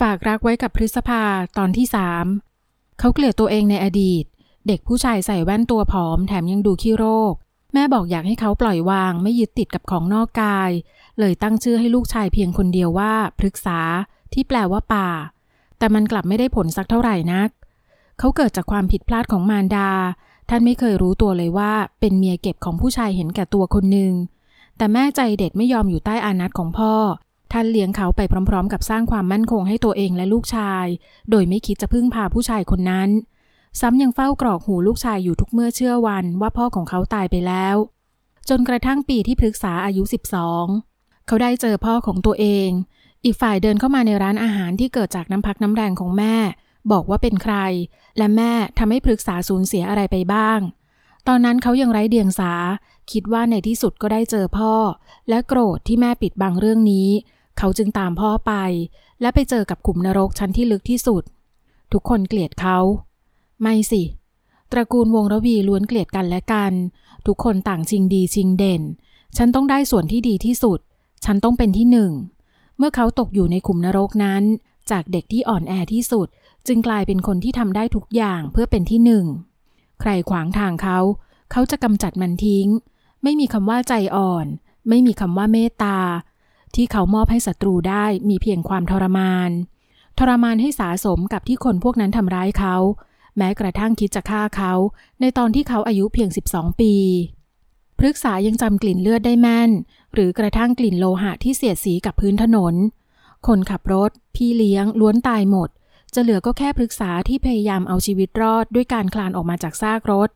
ฝากรักไว้กับพฤษภาตอนที่สามเขาเกลียดตัวเองในอดีต เด็กผู้ชายใส่แว่นตัวผอมแถมยังดูขี้โรค แม่บอกอยากให้เขาปล่อยวางไม่ยึดติดกับของนอกกาย เลยตั้งชื่อให้ลูกชายเพียงคนเดียวว่าพฤกษา ที่แปลว่าป่า แต่มันกลับไม่ได้ผลสักเท่าไหร่นัก เขาเกิดจากความผิดพลาดของมารดา ท่านไม่เคยรู้ตัวเลยว่าเป็นเมียเก็บของผู้ชายเห็นแก่ตัวคนหนึ่งแต่แม่ใจเด็ดไม่ยอมอยู่ใต้อานัตของพ่อ ท่านเลี้ยงเขาไปพร้อม ๆ กับสร้างความมั่นคงให้ตัวเองและลูกชาย โดยไม่คิดจะพึ่งพาผู้ชายคนนั้น ซ้ำยังเฝ้ากรอกหูลูกชายอยู่ทุกเมื่อเชื่อวันว่าพ่อของเขาตายไปแล้ว จนกระทั่งปีที่พฤกษาอายุ 12 เขาได้เจอพ่อของตัวเอง อีกฝ่ายเดินเข้ามาในร้านอาหารที่เกิดจากน้ำพักน้ำแรงของแม่ บอกว่าเป็นใคร และแม่ทำให้พฤกษาสูญเสียอะไรไปบ้าง ตอนนั้นเขายังไร้เดียงสา คิดว่าในที่สุดก็ได้เจอพ่อ และโกรธที่แม่ปิดบังเรื่องนี้ เขาจึงตามพ่อไป และไปเจอกับขุมนรกชั้นที่ลึกที่สุด ทุกคนเกลียดเขา ไม่สิ ตระกูลวงระวีล้วนเกลียดกันและกัน ทุกคนต่างชิงดีชิงเด่น ฉันต้องได้ส่วนที่ดีที่สุด ฉันต้องเป็นที่หนึ่ง เมื่อเขาตกอยู่ในขุมนรกนั้น จากเด็กที่อ่อนแอที่สุด จึงกลายเป็นคนที่ทำได้ทุกอย่างเพื่อเป็นที่หนึ่ง ใครขวางทางเขา เขาจะกำจัดมันทิ้ง ไม่มีคำว่าใจอ่อน ไม่มีคำว่าเมตตา ที่เขามอบให้ศัตรูได้มีเพียงความทรมาน ทรมานให้สาสมกับที่คนพวกนั้นทำร้ายเขา แม้กระทั่งคิดจะฆ่าเขา ในตอนที่เขาอายุเพียง 12 ปีพฤกษายังจำกลิ่นเลือดได้แม่น หรือกระทั่งกลิ่นโลหะที่เสียดสีกับพื้นถนน คนขับรถ พี่เลี้ยง ล้วนตายหมด จะเหลือก็แค่พฤกษาที่พยายามเอาชีวิตรอดด้วยการคลานออกมาจากซากรถ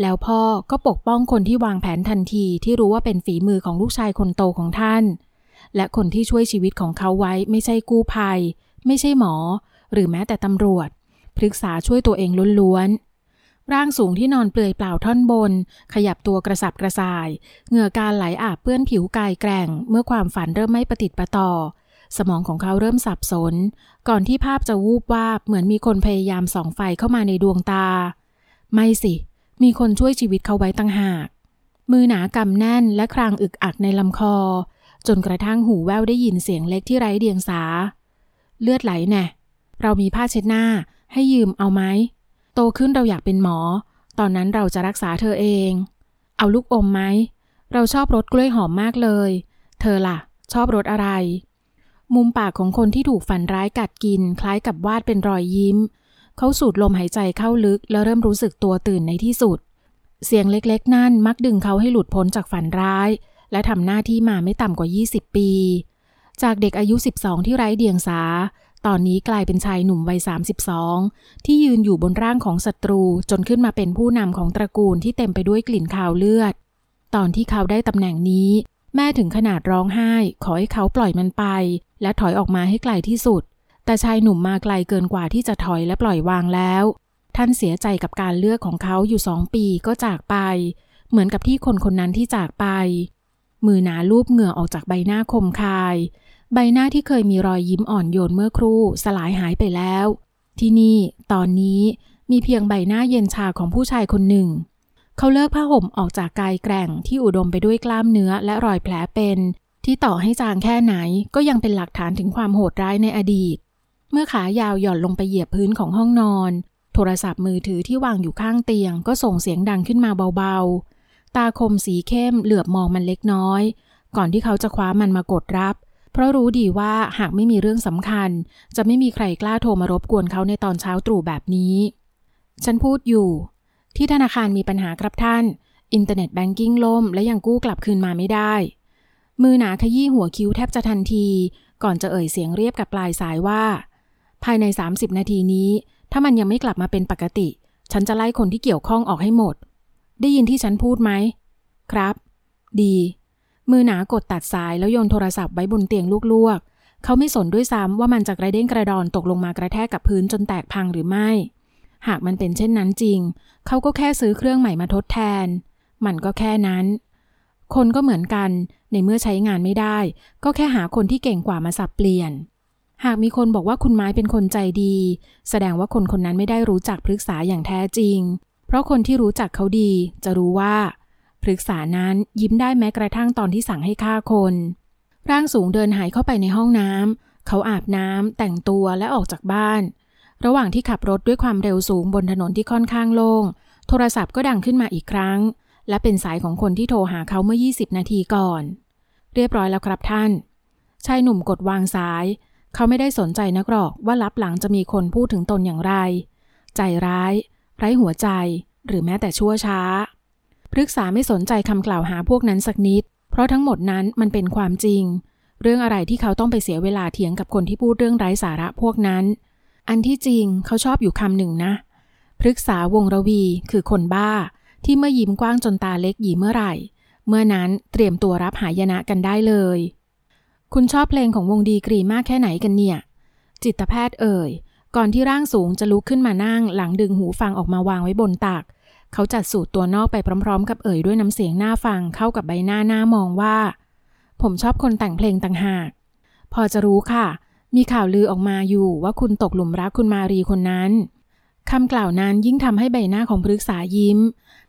แล้วพ่อก็ปกป้องคนที่วางแผนทันทีที่รู้ว่าเป็นฝีมือของลูกชายคนโตของท่าน และคนที่ช่วยชีวิตของเขาไว้ไม่ใช่กู้ภัย ไม่ใช่หมอ หรือแม้แต่ตำรวจพฤกษาช่วยตัวเองล้วนๆ ร่างสูงที่นอนเปลือยเปล่าท่อนบน ขยับตัวกระสับกระส่าย เหงื่อการไหลอาบเปื้อนผิวกายแกร่ง เมื่อความฝันเริ่มไม่ประติดประต่อ สมองของเขาเริ่มสับสน ก่อนที่ภาพจะวูบวาบเหมือนมีคนพยายามส่องไฟเข้ามาในดวงตา ไม่สิ มีคนช่วยชีวิตเขาไว้ตั้งหากมือหนากำแน่นและครางอึกอักในลำคอ จนกระทั่งหูแววได้ยินเสียงเล็กที่ไร้เดียงสา เลือดไหลแน่เรามีผ้าเช็ดหน้า ให้ยืมเอาไหม โตขึ้นเราอยากเป็นหมอ ตอนนั้นเราจะรักษาเธอเอง เอาลูกอมไหม เราชอบรสกล้วยหอมมากเลย เธอล่ะ ชอบรสอะไร มุมปากของคนที่ถูกฝันร้ายกัดกิน คล้ายกับวาดเป็นรอยยิ้ม เขาสูดลมหายใจเข้าลึกแล้วเริ่มรู้สึกตัวตื่นในที่สุด เสียงเล็กๆ นั่นมักดึงเขาให้หลุดพ้นจากฝันร้าย และทำหน้าที่มาไม่ต่ำกว่า 20 ปี จากเด็กอายุ 12 ที่ไร้เดียงสา ตอนนี้กลายเป็นชายหนุ่มวัย 32 ที่ยืนอยู่บนร่างของศัตรูจนขึ้นมาเป็นผู้นำของตระกูลที่เต็มไปด้วยกลิ่นคาวเลือด ตอนที่เขาได้ตำแหน่งนี้ แม่ถึงขนาดร้องไห้ ขอให้เขาปล่อยมันไป และถอยออกมาให้ไกลที่สุด แต่ชายหนุ่มมาไกลเกินกว่าที่จะถอยและปล่อยวางแล้ว ท่านเสียใจกับการเลือกของเขาอยู่สองปีก็จากไป เหมือนกับที่คนคนนั้นที่จากไป มือหนาลูบเหงื่อออกจากใบหน้าคมคาย ใบหน้าที่เคยมีรอยยิ้มอ่อนโยนเมื่อครู่สลายหายไปแล้ว ที่นี่ตอนนี้มีเพียงใบหน้าเย็นชาของผู้ชายคนหนึ่ง เขาเลิกผ้าห่มออกจากกายแกร่งที่อุดมไปด้วยกล้ามเนื้อและรอยแผลเป็น ที่ต่อให้จางแค่ไหนก็ยังเป็นหลักฐานถึงความโหดร้ายในอดีต เมื่อขายาวหย่อนลงไปเหยียบพื้นของห้องนอน โทรศัพท์มือถือที่วางอยู่ข้างเตียงก็ส่งเสียงดังขึ้นมาเบาๆ ตาคมสีเข้มเหลือบมองมันเล็กน้อย ก่อนที่เขาจะคว้ามันมากดรับ เพราะรู้ดีว่าหากไม่มีเรื่องสำคัญ จะไม่มีใครกล้าโทรมารบกวนเขาในตอนเช้าตรู่แบบนี้ ฉันพูดอยู่ ที่ธนาคารมีปัญหาครับท่าน อินเทอร์เน็ตแบงกิ้งล่มและยังกู้กลับคืนมาไม่ได้ มือหนาขยี้หัวคิ้วแทบจะทันที ก่อนจะเอ่ยเสียงเรียบกับปลายสายว่า ภายใน 30 นาทีนี้ ถ้ามันยังไม่กลับมาเป็นปกติ ฉันจะไล่คนที่เกี่ยวข้องออกให้หมด ได้ยินที่ฉันพูดไหม ครับ ดี มือหนากดตัดสายแล้วโยนโทรศัพท์ไว้บนเตียงลวกๆ เขาไม่สนด้วยซ้ำว่ามันจะกระเด้งกระดอนตกลงมากระแทกกับพื้นจนแตกพังหรือไม่ หากมันเป็นเช่นนั้นจริง เขาก็แค่ซื้อเครื่องใหม่มาทดแทน มันก็แค่นั้น คนก็เหมือนกัน ในเมื่อใช้งานไม่ได้ ก็แค่หาคนที่เก่งกว่ามาสับเปลี่ยนหากมีคนบอกว่าคุณไม้เป็นคนใจดี แสดงว่าคนคนนั้นไม่ได้รู้จักพฤกษาอย่างแท้จริง เพราะคนที่รู้จักเขาดีจะรู้ว่าพฤกษานั้นยิ้มได้แม้กระทั่งตอนที่สั่งให้ฆ่าคน ร่างสูงเดินหายเข้าไปในห้องน้ำเขาอาบน้ำแต่งตัวและออกจากบ้าน ระหว่างที่ขับรถด้วยความเร็วสูงบนถนนที่ค่อนข้างโล่งโทรศัพท์ก็ดังขึ้นมาอีกครั้ง และเป็นสายของคนที่โทรหาเขาเมื่อ 20 นาทีก่อน เรียบร้อยแล้วครับท่าน ชายหนุ่มกดวางสาย เขาไม่ได้สนใจนักหรอกว่าลับหลังจะมีคนพูดถึงตนอย่างไร ใจร้าย ไร้หัวใจ หรือแม้แต่ชั่วช้า พฤกษาไม่สนใจคำกล่าวหาพวกนั้นสักนิด เพราะทั้งหมดนั้นมันเป็นความจริง เรื่องอะไรที่เขาต้องไปเสียเวลาเถียงกับคนที่พูดเรื่องไร้สาระพวกนั้น อันที่จริงเขาชอบอยู่คำหนึ่งนะ พฤกษาวงระวีคือคนบ้า ที่เมื่อยิ้มกว้างจนตาเล็กหยีเมื่อไหร่ เมื่อนั้นเตรียมตัวรับหายนะกันได้เลย คุณชอบเพลงของวงดีกรีมากแค่ไหนกันเนี่ย จิตแพทย์เอ่ย ก่อนที่ร่างสูงจะลุกขึ้นมานั่ง หลังดึงหูฟังออกมาวางไว้บนตัก เขาจัดสูตรตัวนอกไปพร้อม ๆ กับเอ่ยด้วยน้ำเสียงหน้าฟังเข้ากับใบหน้าหน้ามองว่า ผมชอบคนแต่งเพลงต่างหาก พอจะรู้ค่ะ มีข่าวลือออกมาอยู่ว่าคุณตกหลุมรักคุณมารีคนนั้นคำกล่าวนั้นยิ่งทำให้ใบหน้าของพฤกษายิ้ม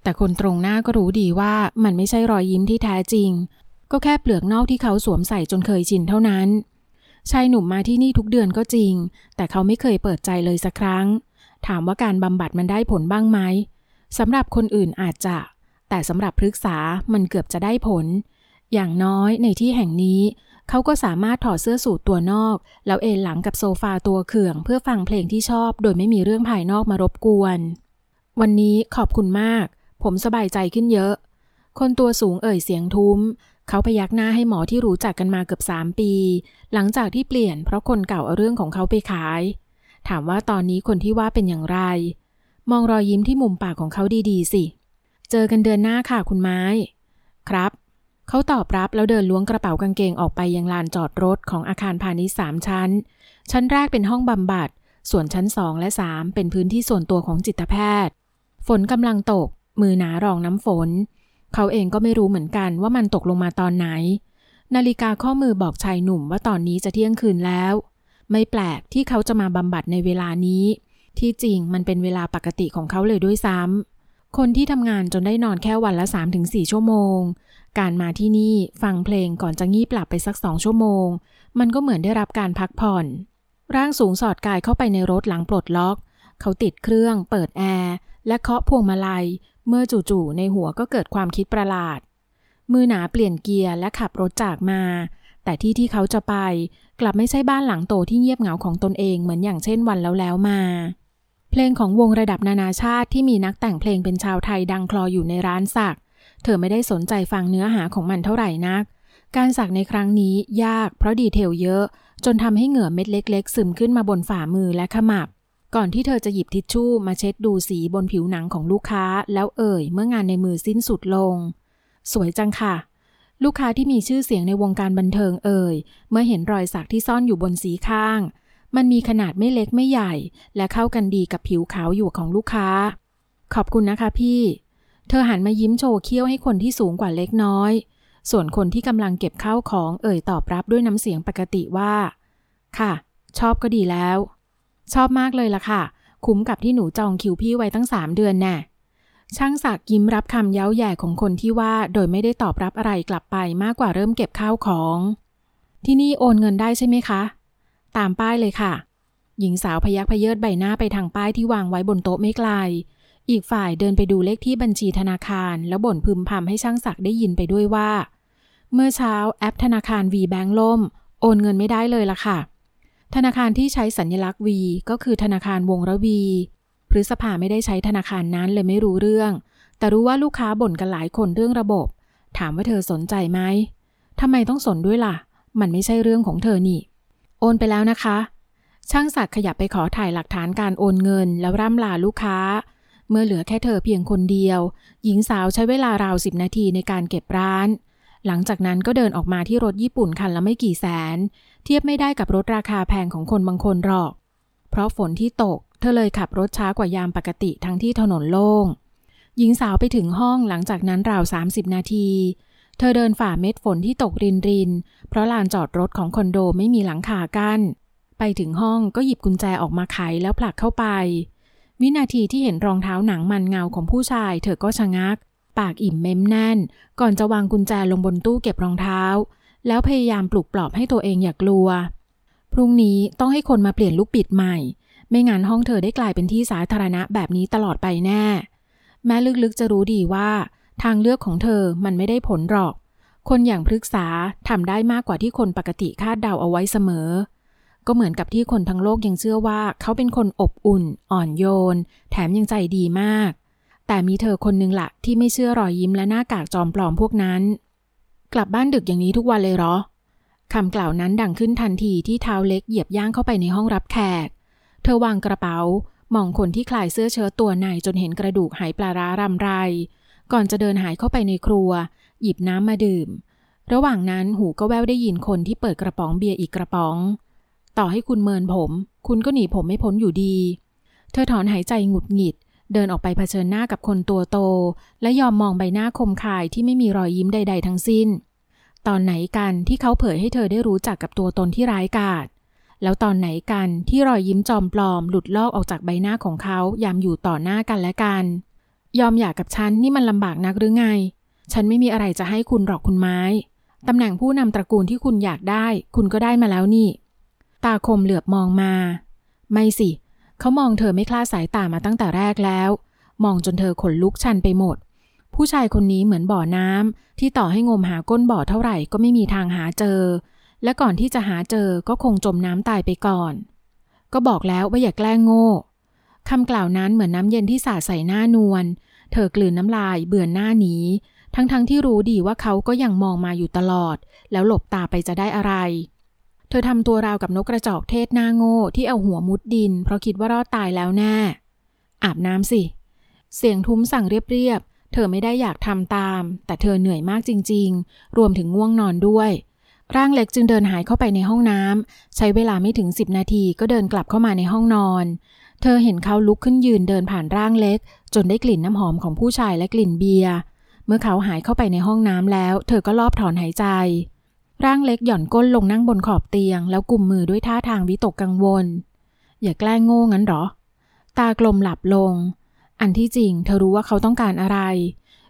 แต่คนตรงหน้าก็รู้ดีว่ามันไม่ใช่รอยยิ้มที่แท้จริง ก็แค่เปลือกนอกที่เขาสวมใส่จนเคยชินเท่านั้น ชายหนุ่มมาที่นี่ทุกเดือนก็จริง แต่เขาไม่เคยเปิดใจเลยสักครั้ง ถามว่าการบำบัดมันได้ผลบ้างไหมสำหรับคนอื่นอาจจะ แต่สำหรับพฤกษามันเกือบจะได้ผล อย่างน้อยในที่แห่งนี้ เขาก็สามารถถอดเสื้อสูทตัวนอก แล้วเอนหลังกับโซฟาตัวเขื่อง เพื่อฟังเพลงที่ชอบ โดยไม่มีเรื่องภายนอกมารบกวน วันนี้ขอบคุณมาก ผมสบายใจขึ้นเยอะ คนตัวสูงเอ่ยเสียงทุ้ม เขาพยักหน้าให้หมอที่รู้จักกันมาเกือบสามปี หลังจากที่เปลี่ยนเพราะคนเก่าเอาเรื่องของเขาไปขาย ถามว่าตอนนี้คนที่ว่าเป็นอย่างไร มองรอยยิ้มที่มุมปากของเขาดีๆ สิ เจอกันเดือนหน้าค่ะคุณไม้ ครับ เขาตอบรับแล้วเดินล้วงกระเป๋ากางเกงออกไปยังลานจอดรถของอาคารพาณิชย์สามชั้น ชั้นแรกเป็นห้องบำบัด ส่วนชั้นสองและสามเป็นพื้นที่ส่วนตัวของจิตแพทย์ ฝนกำลังตก มือหนารองน้ำฝน เขาเองก็ไม่รู้เหมือนกันว่ามันตกลงมาตอนไหน นาฬิกาข้อมือบอกชายหนุ่มว่าตอนนี้จะเที่ยงคืนแล้ว ไม่แปลกที่เขาจะมาบำบัดในเวลานี้ ที่จริงมันเป็นเวลาปกติของเขาเลยด้วยซ้ำคนที่ทำงานจนได้นอนแค่วันละ 3-4 ชั่วโมง การมาที่นี่ฟังเพลงก่อนจะงีบหลับไปสักสองชั่วโมง มันก็เหมือนได้รับการพักผ่อน ร่างสูงสอดกายเข้าไปในรถหลังปลดล็อก เขาติดเครื่อง เปิดแอร์และเคาะพวงมาลัย เมื่อจู่ๆในหัวก็เกิดความคิดประหลาด มือหนาเปลี่ยนเกียร์และขับรถจากมา แต่ที่ที่เขาจะไปกลับไม่ใช่บ้านหลังโตที่เงียบเหงาของตนเองเหมือนอย่างเช่นวันแล้วแล้วมา เพลงของวงระดับนานาชาติที่มีนักแต่งเพลงเป็นชาวไทยดังคลออยู่ในร้านสัก เธอไม่ได้สนใจฟังเนื้อหาของมันเท่าไหร่นัก การสักในครั้งนี้ยากเพราะดีเทลเยอะ จนทำให้เหงื่อเม็ดเล็ก ๆ ซึมขึ้นมาบนฝ่ามือและขมับ ก่อนที่เธอจะหยิบทิชชู่มาเช็ดดูสีบนผิวหนังของลูกค้า แล้วเอ่ยเมื่องานในมือสิ้นสุดลง สวยจังค่ะ ลูกค้าที่มีชื่อเสียงในวงการบันเทิงเอ่ย เมื่อเห็นรอยสักที่ซ่อนอยู่บนสีข้าง มันมีขนาดไม่เล็กไม่ใหญ่ และเข้ากันดีกับผิวขาวอยู่ของลูกค้า ขอบคุณนะคะพี่ เธอหันมายิ้มโชว์เขี้ยวให้คนที่สูงกว่าเล็กน้อย ส่วนคนที่กำลังเก็บข้าวของเอ่ยตอบรับด้วยน้ำเสียงปกติว่า ค่ะ ชอบก็ดีแล้ว ชอบมากเลยล่ะค่ะ คุ้มกับที่หนูจองคิวพี่ไว้ตั้งสามเดือนแน่ช่างศักยิ้มรับคำเย้าแย่ของคนที่ว่าโดยไม่ได้ตอบรับอะไรกลับไปมากกว่าเริ่มเก็บข้าวของ ที่นี่โอนเงินได้ใช่ไหมคะ ตามป้ายเลยค่ะ หญิงสาวพยักพเยิดใบหน้าไปทางป้ายที่วางไว้บนโต๊ะไม่ไกล อีกฝ่ายเดินไปดูเลขที่บัญชีธนาคาร แล้วบ่นพึมพำให้ช่างศักได้ยินไปด้วยว่า เมื่อเช้าแอปธนาคาร V Bank ล่ม โอนเงินไม่ได้เลยล่ะค่ะ ธนาคารที่ใช้สัญลักษณ์ V ก็คือธนาคารวงระวีพฤษภาไม่ได้ใช้ธนาคารนั้นเลยไม่รู้เรื่อง แต่รู้ว่าลูกค้าบ่นกันหลายคนเรื่องระบบ ถามว่าเธอสนใจไหมทำไมต้องสนด้วยล่ะ มันไม่ใช่เรื่องของเธอนี่ โอนไปแล้วนะคะ ช่างศักดิ์ขยับไปขอถ่ายหลักฐานการโอนเงิน แล้วร่ำลาลูกค้า เมื่อเหลือแค่เธอเพียงคนเดียว หญิงสาวใช้เวลาราวสิบนาทีในการเก็บร้าน หลังจากนั้นก็เดินออกมาที่รถญี่ปุ่นคันละไม่กี่แสน เทียบไม่ได้กับรถราคาแพงของคนบางคนหรอก เพราะฝนที่ตก เธอเลยขับรถช้ากว่ายามปกติทั้งที่ถนนโล่ง หญิงสาวไปถึงห้องหลังจากนั้นราว 30 นาที เธอเดินฝ่าเม็ดฝนที่ตกรินริน เพราะลานจอดรถของคอนโดไม่มีหลังคากั้น ไปถึงห้องก็หยิบกุญแจออกมาไขแล้วผลักเข้าไป วินาทีที่เห็นรองเท้าหนังมันเงาของผู้ชาย เธอก็ชะงัก ปากอิ่มเม้มแน่น ก่อนจะวางกุญแจลงบนตู้เก็บรองเท้า แล้วพยายามปลุกปลอบให้ตัวเองอย่ากลัว พรุ่งนี้ต้องให้คนมาเปลี่ยนลูกปิดใหม่ ไม่งั้นห้องเธอได้กลายเป็นที่สาธารณะแบบนี้ตลอดไปแน่ แม้ลึกๆจะรู้ดีว่า ทางเลือกของเธอมันไม่ได้ผลหรอก คนอย่างพฤกษาทำได้มากกว่าที่คนปกติคาดเดาเอาไว้เสมอก็เหมือนกับที่คนทั้งโลกยังเชื่อว่าเขาเป็นคนอบอุ่น อ่อนโยน แถมยังใจดีมาก แต่มีเธอคนนึงละที่ไม่เชื่อรอยยิ้มและหน้ากากจอมปลอมพวกนั้น กลับบ้านดึกอย่างนี้ทุกวันเลยเหรอคำกล่าวนั้นดังขึ้นทันทีที่เท้าเล็กเหยียบย่างเข้าไปในห้องรับแขก เธอวางกระเป๋ามองคนที่คลายเสื้อเชิ้ตตัวในจนเห็นกระดูกหายปลาร้ารำไร ก่อนจะเดินหายเข้าไปในครัว หยิบน้ำมาดื่ม ระหว่างนั้นหูก็แววได้ยินคนที่เปิดกระป๋องเบียร์อีกกระป๋อง ต่อให้คุณเมินผม คุณก็หนีผมไม่พ้นอยู่ดี เธอถอนหายใจหงุดหงิด เดินออกไปเผชิญหน้ากับคนตัวโต และยอมมองใบหน้าคมคายที่ไม่มีรอยยิ้มใด ๆ ทั้งสิ้น ตอนไหนกันที่เขาเผยให้เธอได้รู้จักกับตัวตนที่ร้ายกาจแล้วตอนไหนกันที่รอยยิ้มจอมปลอม หลุดลอกออกจากใบหน้าของเขายามอยู่ต่อหน้ากันและกัน ยอมอยากกับฉันนี่มันลำบากนักหรือไง ฉันไม่มีอะไรจะให้คุณหรอกคุณไม้ตำแหน่งผู้นำตระกูลที่คุณอยากได้ คุณก็ได้มาแล้วนี่ ตาคมเหลือบมองมา ไม่สิ เขามองเธอไม่คลาดสายตามาตั้งแต่แรกแล้ว มองจนเธอขนลุกชันไปหมด ผู้ชายคนนี้เหมือนบ่อน้ำที่ต่อให้งมหาก้นบ่อเท่าไหร่ก็ไม่มีทางหาเจอ และก่อนที่จะหาเจอก็คงจมน้ำตายไปก่อน ก็บอกแล้วว่าอย่าแกล้งโง่คำกล่าวนั้นเหมือนน้ำเย็นที่สาดใส่หน้านวล เธอกลืนน้ำลายเบื่อหน้าหนี ทั้งๆทที่รู้ดีว่าเขาก็ยังมองมาอยู่ตลอด แล้วหลบตาไปจะได้อะไร ธอทำตัวราวกับนกกระจอกเทศหน้าโง่ที่เอาหัวมุดดิน เพราะคิดว่ารอดตายแล้วแน่ อาบน้ำสิ เสียงทุ้มสั่งเรียบๆ เธอไม่ได้อยากทำตาม แต่เธอเหนื่อยมากจริง ๆ รวมถึงง่วงนอนด้วย ร่างเล็กจึงเดินหายเข้าไปในห้องน้ำใช้เวลาไม่ถึงสิบนาทีก็เดินกลับเข้ามาในห้องนอน เธอเห็นเขาลุกขึ้นยืนเดินผ่านร่างเล็ก จนได้กลิ่นน้ำหอมของผู้ชายและกลิ่นเบียร์ เมื่อเขาหายเข้าไปในห้องน้ำแล้ว เธอก็รอบถอนหายใจ ร่างเล็กหย่อนก้นลงนั่งบนขอบเตียง แล้วกุมมือด้วยท่าทางวิตกกังวล อย่าแกล้งโง่งั้นหรอ ตากลมหลับลง อันที่จริงเธอรู้ว่าเขาต้องการอะไร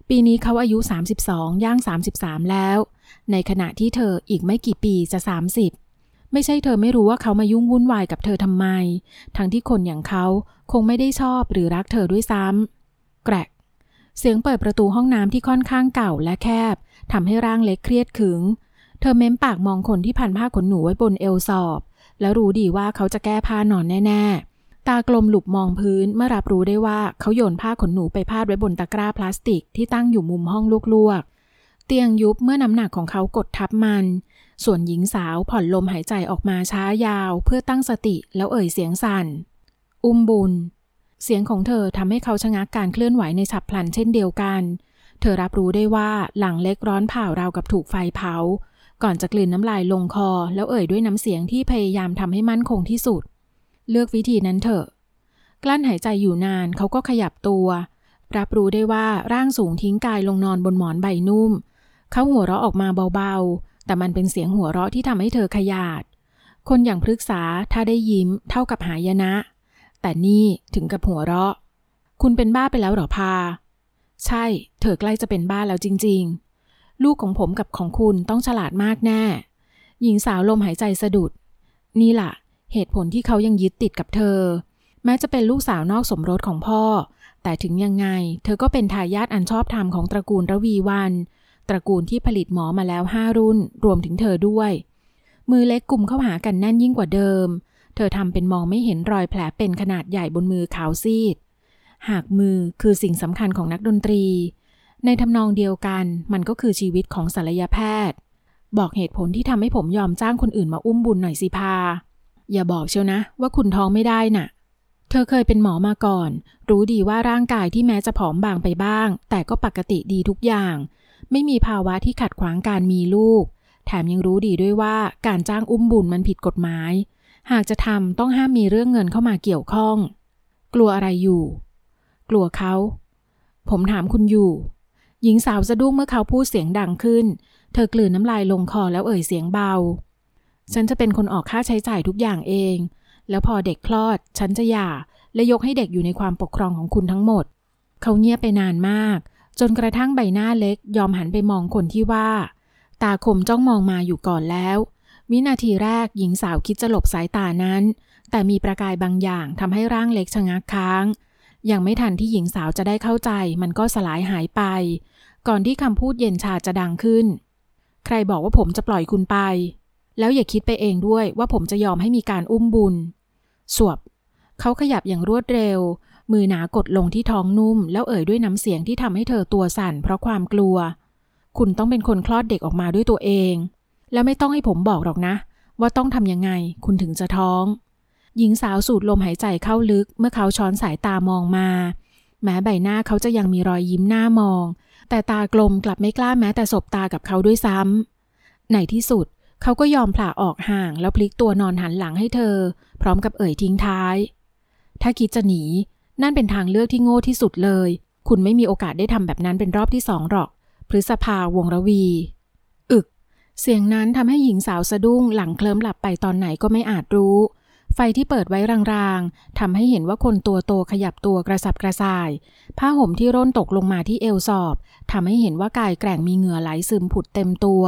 ปีนี้เขาอายุ 32 ย่าง 33 แล้ว ในขณะที่เธออีกไม่กี่ปีจะ 30 ไม่ใช่เธอไม่รู้ว่าเขามายุ่งวุ่นวายกับเธอทำไม ทั้งที่คนอย่างเขาคงไม่ได้ชอบหรือรักเธอด้วยซ้ำแกรกเสียงเปิดประตูห้องน้ำที่ค่อนข้างเก่าและแคบทำให้ร่างเล็กเครียดขึง ธอเม้มปากมองคนที่พันผ้าขนหนูไว้บนเอวสอบ แล้วรู้ดีว่าเขาจะแก้ผ้านอนแน่ๆ ตากลมหลุบมองพื้นเมื่อรับรู้ได้ว่าเขาโยนผ้าขนหนูไปพาดไว้บนตะกร้าพลาสติกที่ตั้งอยู่มุมห้องลวกๆ เตียงยุบเมื่อน้ำหนักของเขากดทับมัน ส่วนหญิงสาวผ่อนลมหายใจออกมาช้ายาว เพื่อตั้งสติแล้วเอ่ยเสียงสั่น อุ้มบุญ เสียงของเธอทำให้เขาชะงักการเคลื่อนไหวในฉับพลันเช่นเดียวกัน เธอรับรู้ได้ว่าหลังเล็กร้อนเผาราวกับถูกไฟเผา ก่อนจะกลืนน้ำลายลงคอ แล้วเอ่ยด้วยน้ำเสียงที่พยายามทำให้มั่นคงที่สุด เลือกวิธีนั้นเถอะ กลั้นหายใจอยู่นานเขาก็ขยับตัว รับรู้ได้ว่าร่างสูงทิ้งกายลงนอนบนหมอนใบนุ่ม เขาหัวเราะออกมาเบาๆ แต่มันเป็นเสียงหัวเราะที่ทำให้เธอขยาด คนอย่างพฤกษาถ้าได้ยิ้ม เท่ากับหายนะ แต่นี่ถึงกับหัวเราะ คุณเป็นบ้าไปแล้วหรอพา ใช่ เธอใกล้จะเป็นบ้าแล้วจริง ๆ ลูกของผมกับของคุณต้องฉลาดมากแน่ หญิงสาวลมหายใจสะดุด นี่ล่ะ เหตุผลที่เขายังยึดติดกับเธอ แม้จะเป็นลูกสาวนอกสมรสของพ่อ แต่ถึงยังไง เธอก็เป็นทายาทอันชอบธรรมของตระกูลระวีวัน ตระกูลที่ผลิตหมอมาแล้วห้ารุ่น รวมถึงเธอด้วย มือเล็กกลุ่มเข้าหากันแน่นยิ่งกว่าเดิม เธอทำเป็นมองไม่เห็นรอยแผลเป็นขนาดใหญ่บนมือขาวซีด หากมือคือสิ่งสำคัญของนักดนตรี ในทำนองเดียวกันมันก็คือชีวิตของศัลยแพทย์ บอกเหตุผลที่ทำให้ผมยอมจ้างคนอื่นมาอุ้มบุญหน่อยสิพา อย่าบอกเชียวนะ ว่าคุณท้องไม่ได้น่ะ เธอเคยเป็นหมอมาก่อน รู้ดีว่าร่างกายที่แม้จะผอมบางไปบ้าง แต่ก็ปกติดีทุกอย่าง ไม่มีภาวะที่ขัดขวางการมีลูก แถมยังรู้ดีด้วยว่าการจ้างอุ้มบุญมันผิดกฎหมาย หากจะทำต้องห้ามมีเรื่องเงินเข้ามาเกี่ยวข้อง กลัวอะไรอยู่ กลัวเขา ผมถามคุณอยู่ หญิงสาวสะดุ้งเมื่อเขาพูดเสียงดังขึ้น เธอกลืนน้ำลายลงคอแล้วเอ่ยเสียงเบา ฉันจะเป็นคนออกค่าใช้จ่ายทุกอย่างเอง แล้วพอเด็กคลอด ฉันจะหย่า และยกให้เด็กอยู่ในความปกครองของคุณทั้งหมด เขาเงียบไปนานมาก จนกระทั่งใบหน้าเล็ก ยอมหันไปมองคนที่ว่า ตาคมจ้องมองมาอยู่ก่อนแล้ว วินาทีแรกหญิงสาวคิดจะหลบสายตานั้น แต่มีประกายบางอย่างทำให้ร่างเล็กชะงักค้าง ยังไม่ทันที่หญิงสาวจะได้เข้าใจ มันก็สลายหายไป ก่อนที่คำพูดเย็นชาจะดังขึ้น ใครบอกว่าผมจะปล่อยคุณไป แล้วอย่าคิดไปเองด้วยว่าผมจะยอมให้มีการอุ้มบุญ สวบ เขาขยับอย่างรวดเร็ว มือหนากดลงที่ท้องนุ่ม แล้วเอ่ยด้วยน้ำเสียงที่ทำให้เธอตัวสั่นเพราะความกลัว คุณต้องเป็นคนคลอดเด็กออกมาด้วยตัวเอง แล้วไม่ต้องให้ผมบอกหรอกนะ ว่าต้องทำยังไง คุณถึงจะท้อง หญิงสาวสูดลมหายใจเข้าลึก เมื่อเขาช้อนสายตามองมา แม้ใบหน้าเขาจะยังมีรอยยิ้มหน้ามอง แต่ตากลมกลับไม่กล้าแม้แต่สบตากับเขาด้วยซ้ำในที่สุดเขาก็ยอมผ่าออกห่างแล้วพลิกตัวนอนหันหลังให้เธอ พร้อมกับเอ่ยทิ้งท้าย ถ้าคิดจะหนี นั่นเป็นทางเลือกที่โง่ที่สุดเลย คุณไม่มีโอกาสได้ทำแบบนั้นเป็นรอบที่สองหรอก พฤษภาวงระวี อึก เสียงนั้นทำให้หญิงสาวสะดุ้งหลังเคลิ้มหลับไปตอนไหนก็ไม่อาจรู้ ไฟที่เปิดไว้รางๆทำให้เห็นว่าคนตัวโตขยับตัวกระสับกระส่าย ผ้าห่มที่ร่นตกลงมาที่เอวสอบทำให้เห็นว่ากายแกร่งมีเหงื่อไหลซึมผุดเต็มตัว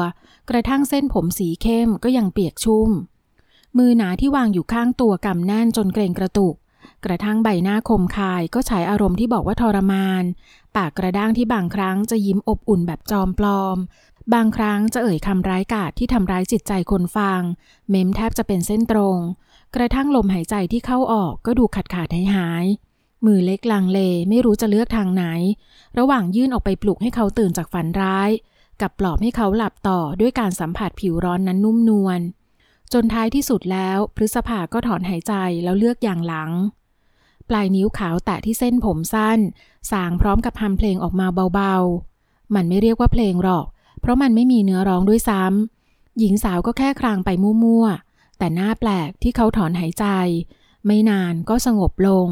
กระทั่งเส้นผมสีเข้มก็ยังเปียกชุ่ม มือหนาที่วางอยู่ข้างตัวกำแน่นจนเกรงกระตุก กระทั่งใบหน้าคมคายก็ฉายอารมณ์ที่บอกว่าทรมาน ปากกระด้างที่บางครั้งจะยิ้มอบอุ่นแบบจอมปลอมบางครั้งจะเอ่ยคำร้ายกาจที่ทำร้ายจิตใจคนฟัง เม้มแทบจะเป็นเส้นตรง กระทั่งลมหายใจที่เข้าออกก็ดูขาดขาดหายหาย มือเล็กลังเลไม่รู้จะเลือกทางไหน ระหว่างยื่นออกไปปลุกให้เขาตื่นจากฝันร้าย กับปลอบให้เขาหลับต่อด้วยการสัมผัสผิวร้อนนั้นนุ่มนวล จนท้ายที่สุดแล้ว พฤษภาก็ถอนหายใจแล้วเลือกอย่างหลัง ปลายนิ้วขาวแตะที่เส้นผมสั้น สางพร้อมกับทำเพลงออกมาเบาๆ มันไม่เรียกว่าเพลงหรอก เพราะมันไม่มีเนื้อร้องด้วยซ้ำหญิงสาวก็แค่ครางไปมั่วๆ แต่หน้าแปลกที่เขาถอนหายใจ ไม่นานก็สงบลง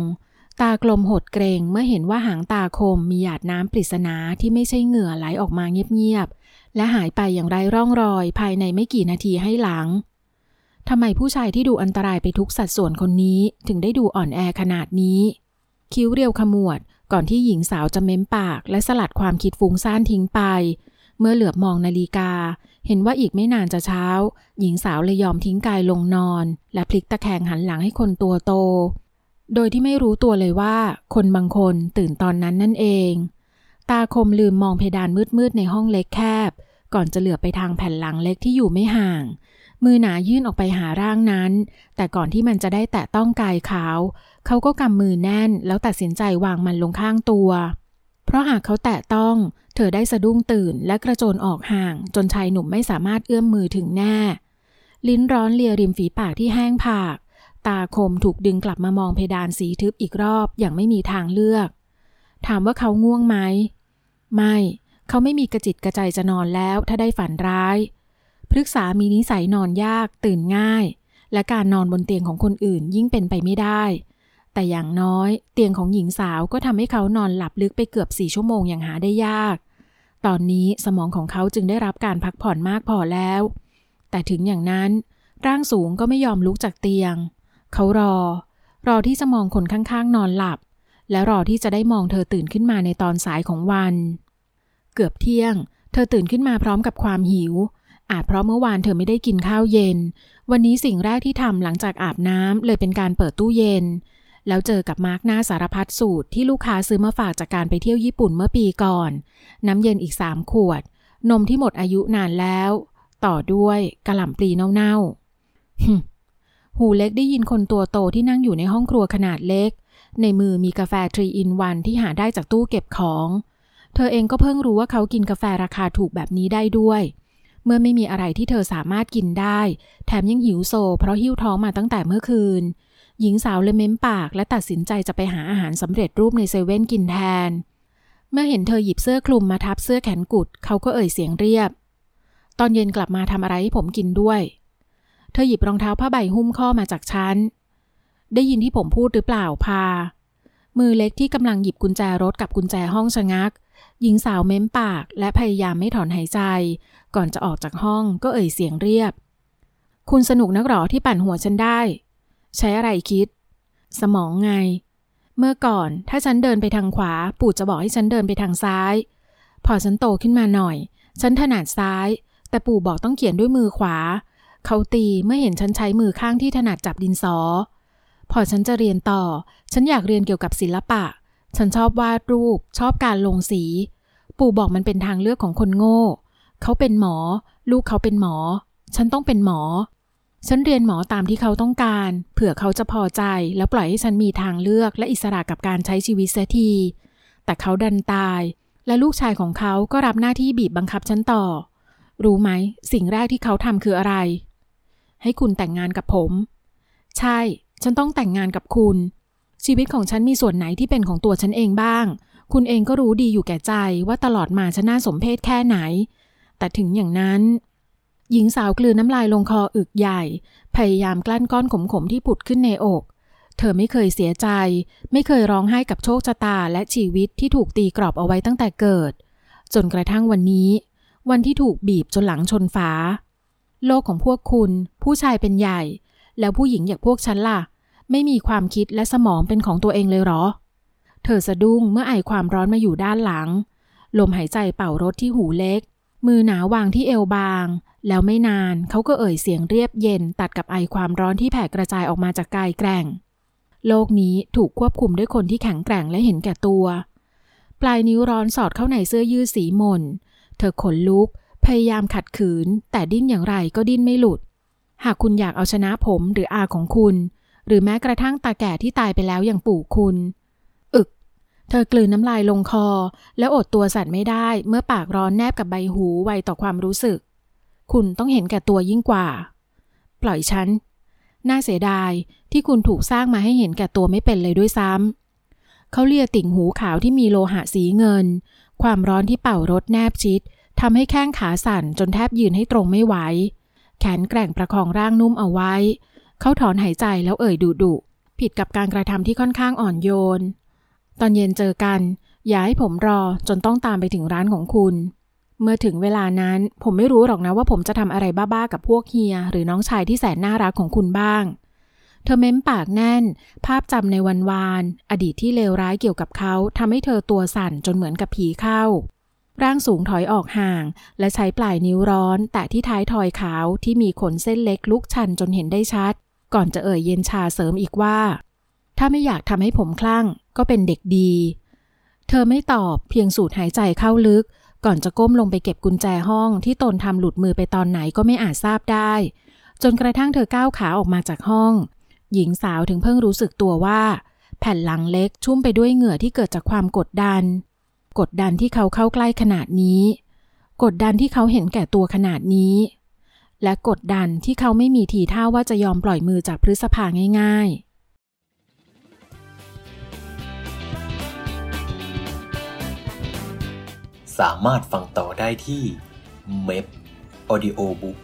ตากลมหดเกรงเมื่อเห็นว่าหางตาคมมีหยาดน้ำปริศนาที่ไม่ใช่เหงื่อไหลออกมาเงียบๆ และหายไปอย่างไร้ร่องรอยภายในไม่กี่นาทีให้หลังทำไมผู้ชายที่ดูอันตรายไปทุกสัดส่วนคนนี้ถึงได้ดูอ่อนแอขนาดนี้ คิ้วเรียวขมวด ก่อนที่หญิงสาวจะเม้มปาก และสลัดความคิดฟุ้งซ่านทิ้งไป เมื่อเหลือบมองนาฬิกา เห็นว่าอีกไม่นานจะเช้า หญิงสาวเลยยอมทิ้งกายลงนอน และพลิกตะแคงหันหลังให้คนตัวโต โดยที่ไม่รู้ตัวเลยว่า คนบางคนตื่นตอนนั้นนั่นเอง ตาคมลืมมองเพดานมืดๆในห้องเล็กแคบ ก่อนจะเหลือไปทางแผ่นหลังเล็กที่อยู่ไม่ห่าง มือหนายื่นออกไปหาร่างนั้น แต่ก่อนที่มันจะได้แตะต้องกายขาว เขาก็กำมือแน่นแล้วตัดสินใจวางมันลงข้างตัวเราะหากเขาแตะต้อง เธอได้สะดุ้งตื่นและกระโจนออกห่าง จนชายหนุ่มไม่สามารถเอื้อมมือถึงแน่ ลิ้นร้อนเลียริมฝีปากที่แห้งผาก ตาคมถูกดึงกลับมามองเพดานสีทึบอีกรอบอย่างไม่มีทางเลือก ถามว่าเขาง่วงไหม ไม่ เขาไม่มีกระจิตกระใจจะนอนแล้วถ้าได้ฝันร้าย พฤกษามีนิสัยนอนยากตื่นง่าย และการนอนบนเตียงของคนอื่นยิ่งเป็นไปไม่ได้ แต่อย่างน้อยเตียงของหญิงสาวก็ทำให้เขานอนหลับลึกไปเกือบสี่ชั่วโมงอย่างหาได้ยาก ตอนนี้สมองของเขาจึงได้รับการพักผ่อนมากพอแล้ว แต่ถึงอย่างนั้น ร่างสูงก็ไม่ยอมลุกจากเตียง เขารอ รอที่จะมองคนข้างๆ นอนหลับ และรอที่จะได้มองเธอตื่นขึ้นมาในตอนสายของวัน เกือบเที่ยง เธอตื่นขึ้นมาพร้อมกับความหิว อาจเพราะเมื่อวานเธอไม่ได้กินข้าวเย็น วันนี้สิ่งแรกที่ทำหลังจากอาบน้ำเลยเป็นการเปิดตู้เย็น แล้วเจอกับมาสก์หน้าสารพัดสูตรที่ลูกค้าซื้อมาฝากจากการไปเที่ยวญี่ปุ่นเมื่อปีก่อน น้ำเย็นอีกสามขวด นมที่หมดอายุนานแล้ว ต่อด้วยกะหล่ำปลีเน่าๆหูเล็กได้ยินคนตัวโตที่นั่งอยู่ในห้องครัวขนาดเล็ก ในมือมีกาแฟ three in one ที่หาได้จากตู้เก็บของ เธอเองก็เพิ่งรู้ว่าเขากินกาแฟราคาถูกแบบนี้ได้ด้วยเมื่อไม่มีอะไรที่เธอสามารถกินได้ แถมยังหิวโซ เพราะหิ้วท้องมาตั้งแต่เมื่อคืน หญิงสาวเลยเม้มปากและตัดสินใจจะไปหาอาหารสำเร็จรูปในเซเว่นกินแทน เมื่อเห็นเธอหยิบเสื้อคลุมมาทับเสื้อแขนกุด เขาก็เอ่ยเสียงเรียบ ตอนเย็นกลับมาทำอะไรให้ผมกินด้วย เธอหยิบรองเท้าผ้าใบหุ้มข้อมาจากชั้น ได้ยินที่ผมพูดหรือเปล่าพา มือเล็กที่กำลังหยิบกุญแจรถกับกุญแจห้องชะงัก หญิงสาวเม้มปากและพยายามไม่ถอนหายใจ ก่อนจะออกจากห้องก็เอ่ยเสียงเรียบ คุณสนุกนักหรอที่ปั่นหัวฉันได้ ใช้อะไรคิด สมองไง เมื่อก่อนถ้าฉันเดินไปทางขวา ปู่จะบอกให้ฉันเดินไปทางซ้าย พอฉันโตขึ้นมาหน่อย ฉันถนัดซ้าย แต่ปู่บอกต้องเขียนด้วยมือขวา เขาตีเมื่อเห็นฉันใช้มือข้างที่ถนัดจับดินสอ พอฉันจะเรียนต่อ ฉันอยากเรียนเกี่ยวกับศิลปะ ฉันชอบวาดรูป ชอบการลงสี ปู่บอกมันเป็นทางเลือกของคนโง่ เขาเป็นหมอ ลูกเขาเป็นหมอ ฉันต้องเป็นหมอ ฉันเรียนหมอตามที่เขาต้องการ เผื่อเขาจะพอใจ แล้วปล่อยให้ฉันมีทางเลือกและอิสระกับการใช้ชีวิตเสียที แต่เขาดันตาย และลูกชายของเขาก็รับหน้าที่บีบบังคับฉันต่อ รู้ไหม สิ่งแรกที่เขาทำคืออะไร ให้คุณแต่งงานกับผม ใช่ ฉันต้องแต่งงานกับคุณ ชีวิตของฉันมีส่วนไหนที่เป็นของตัวฉันเองบ้าง คุณเองก็รู้ดีอยู่แก่ใจว่าตลอดมาฉันน่าสมเพชแค่ไหน แต่ถึงอย่างนั้น หญิงสาวกลืนน้ำลายลงคออึกใหญ่ พยายามกลั้นก้อนขมๆที่ผุดขึ้นในอก เธอไม่เคยเสียใจ ไม่เคยร้องไห้กับโชคชะตาและชีวิตที่ถูกตีกรอบเอาไว้ตั้งแต่เกิด จนกระทั่งวันนี้ วันที่ถูกบีบจนหลังชนฝาโลกของพวกคุณ ผู้ชายเป็นใหญ่ แล้วผู้หญิงอย่างพวกฉันล่ะ ไม่มีความคิดและสมองเป็นของตัวเองเลยหรอ เธอสะดุ้งเมื่อไอความร้อนมาอยู่ด้านหลัง ลมหายใจเป่ารถที่หูเล็ก มือหนาวางที่เอวบาง แล้วไม่นานเขาก็เอ่ยเสียงเรียบเย็นตัดกับไอความร้อนที่แผ่กระจายออกมาจากกายแกร่ง โลกนี้ถูกควบคุมด้วยคนที่แข็งแกร่งและเห็นแก่ตัว ปลายนิ้วร้อนสอดเข้าในเสื้อยืดสีมน เธอขนลุก พยายามขัดขืน แต่ดิ้นอย่างไรก็ดิ้นไม่หลุด หากคุณอยากเอาชนะผมหรืออาของคุณ หรือแม้กระทั่งตาแก่ที่ตายไปแล้วอย่างปู่คุณ เธอกลืนน้ำลายลงคอ แล้วอดตัวสั่นไม่ได้ เมื่อปากร้อนแนบกับใบหูไวต่อความรู้สึก คุณต้องเห็นแก่ตัวยิ่งกว่า ปล่อยฉัน น่าเสียดายที่คุณถูกสร้างมาให้เห็นแก่ตัวไม่เป็นเลยด้วยซ้ำ เขาเลียติ่งหูขาวที่มีโลหะสีเงิน ความร้อนที่เป่ารถแนบชิดทำให้แข้งขาสั่นจนแทบยืนให้ตรงไม่ไหว แขนแกร่งประคองร่างนุ่มเอาไว้ เขาถอนหายใจแล้วเอ่ยดุดุผิดกับการกระทำที่ค่อนข้างอ่อนโยน ตอนเย็นเจอกัน อย่าให้ผมรอจนต้องตามไปถึงร้านของคุณ เมื่อถึงเวลานั้นผมไม่รู้หรอกนะว่าผมจะทำอะไรบ้าๆกับพวกเฮีย หรือน้องชายที่แสนน่ารักของคุณบ้าง เธอเม้มปากแน่น ภาพจำในวันวานอดีตที่เลวร้ายเกี่ยวกับเขาทำให้เธอตัวสั่นจนเหมือนกับผีเข้า ร่างสูงถอยออกห่าง และใช้ปลายนิ้วร้อน แต่ที่ท้ายทอยขาวที่มีขนเส้นเล็กลุกชันจนเห็นได้ชัด ก่อนจะเอ่ยเย็นชาเสริมอีกว่า ถ้าไม่อยากทำให้ผมคลั่ง ก็เป็นเด็กดี เธอไม่ตอบเพียงสูดหายใจเข้าลึก ก่อนจะก้มลงไปเก็บกุญแจห้องที่ตนทำหลุดมือไปตอนไหนก็ไม่อาจทราบได้ จนกระทั่งเธอก้าวขาออกมาจากห้อง หญิงสาวถึงเพิ่งรู้สึกตัวว่า แผ่นหลังเล็กชุ่มไปด้วยเหงื่อที่เกิดจากความกดดัน กดดันที่เขาเข้าใกล้ขนาดนี้ กดดันที่เขาเห็นแก่ตัวขนาดนี้ และกดดันที่เขาไม่มีทีท่าว่าจะยอมปล่อยมือจากพฤษภาง่าย ๆ สามารถฟังต่อได้ที่เม p Audio Book